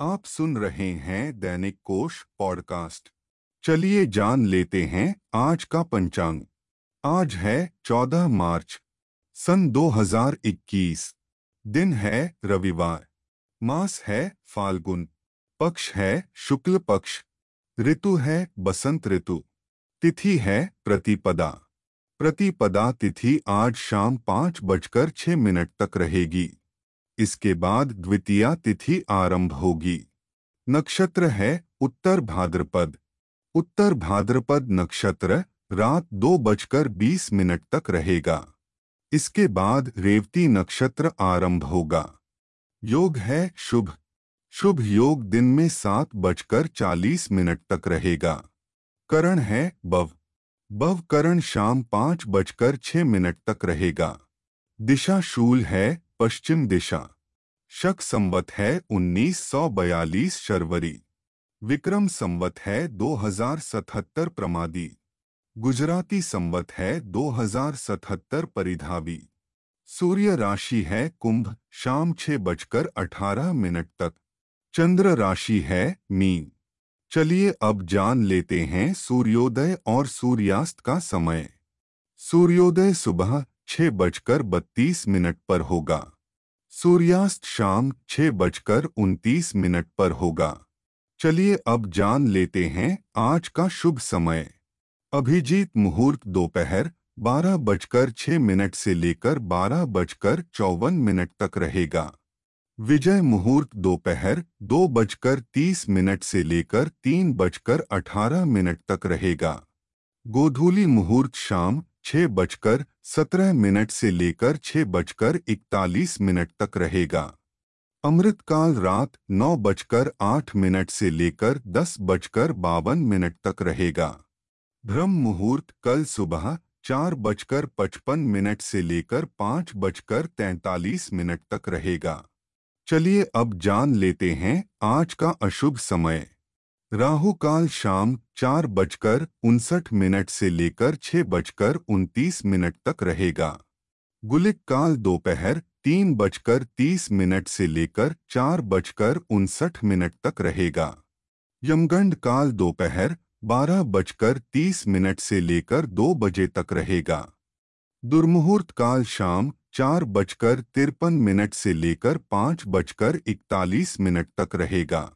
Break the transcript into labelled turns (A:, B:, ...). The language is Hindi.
A: आप सुन रहे हैं दैनिक कोश पॉडकास्ट। चलिए जान लेते हैं आज का पंचांग। आज है 14 मार्च, सन 2021 दिन है रविवार, मास है फाल्गुन, पक्ष है शुक्ल पक्ष, ऋतु है बसंत ऋतु, तिथि है प्रतिपदा। प्रतिपदा तिथि आज शाम पाँच बजकर छह मिनट तक रहेगी। इसके बाद द्वितीया तिथि आरंभ होगी। नक्षत्र है उत्तर भाद्रपद। उत्तर भाद्रपद नक्षत्र रात दो बजकर बीस मिनट तक रहेगा। इसके बाद रेवती नक्षत्र आरंभ होगा। योग है शुभ। शुभ योग दिन में सात बजकर चालीस मिनट तक रहेगा। करण है बव। बव करण शाम पाँच बजकर छह मिनट तक रहेगा। दिशा शूल है पश्चिम दिशा। शक संवत है 1942 शर्वरी। विक्रम संवत है 2077 प्रमादी। गुजराती संवत है 2077 परिधावी। सूर्य राशि है कुंभ, शाम छह बजकर अठारह मिनट तक। चंद्र राशि है मीन। चलिए अब जान लेते हैं सूर्योदय और सूर्यास्त का समय। सूर्योदय सुबह छह बजकर बत्तीस मिनट पर होगा। सूर्यास्त शाम छह बजकर उनतीस मिनट पर होगा। चलिए अब जान लेते हैं आज का शुभ समय। अभिजीत मुहूर्त दोपहर बारह बजकर छह मिनट से लेकर बारह बजकर चौवन मिनट तक रहेगा। विजय मुहूर्त दोपहर दो बजकर तीस मिनट से लेकर तीन बजकर अठारह मिनट तक रहेगा। गोधूली मुहूर्त शाम छह बजकर सत्रह मिनट से लेकर छह बजकर इकतालीस मिनट तक रहेगा। अमृतकाल रात नौ बजकर आठ मिनट से लेकर दस बजकर बावन मिनट तक रहेगा। ब्रह्म मुहूर्त कल सुबह चार बजकर पचपन मिनट से लेकर पाँच बजकर तैंतालीस मिनट तक रहेगा। चलिए अब जान लेते हैं आज का अशुभ समय। राहु काल शाम चार बजकर उनसठ मिनट से लेकर छह बजकर उनतीस मिनट तक रहेगा। गुलिक काल दोपहर तीन बजकर तीस मिनट से लेकर चार बजकर उनसठ मिनट तक रहेगा। यमगंड काल दोपहर बारह बजकर तीस मिनट से लेकर दो बजे तक रहेगा। दुर्मुहूर्त काल शाम चार बजकर तिरपन मिनट से लेकर पाँच बजकर इकतालीस मिनट तक रहेगा।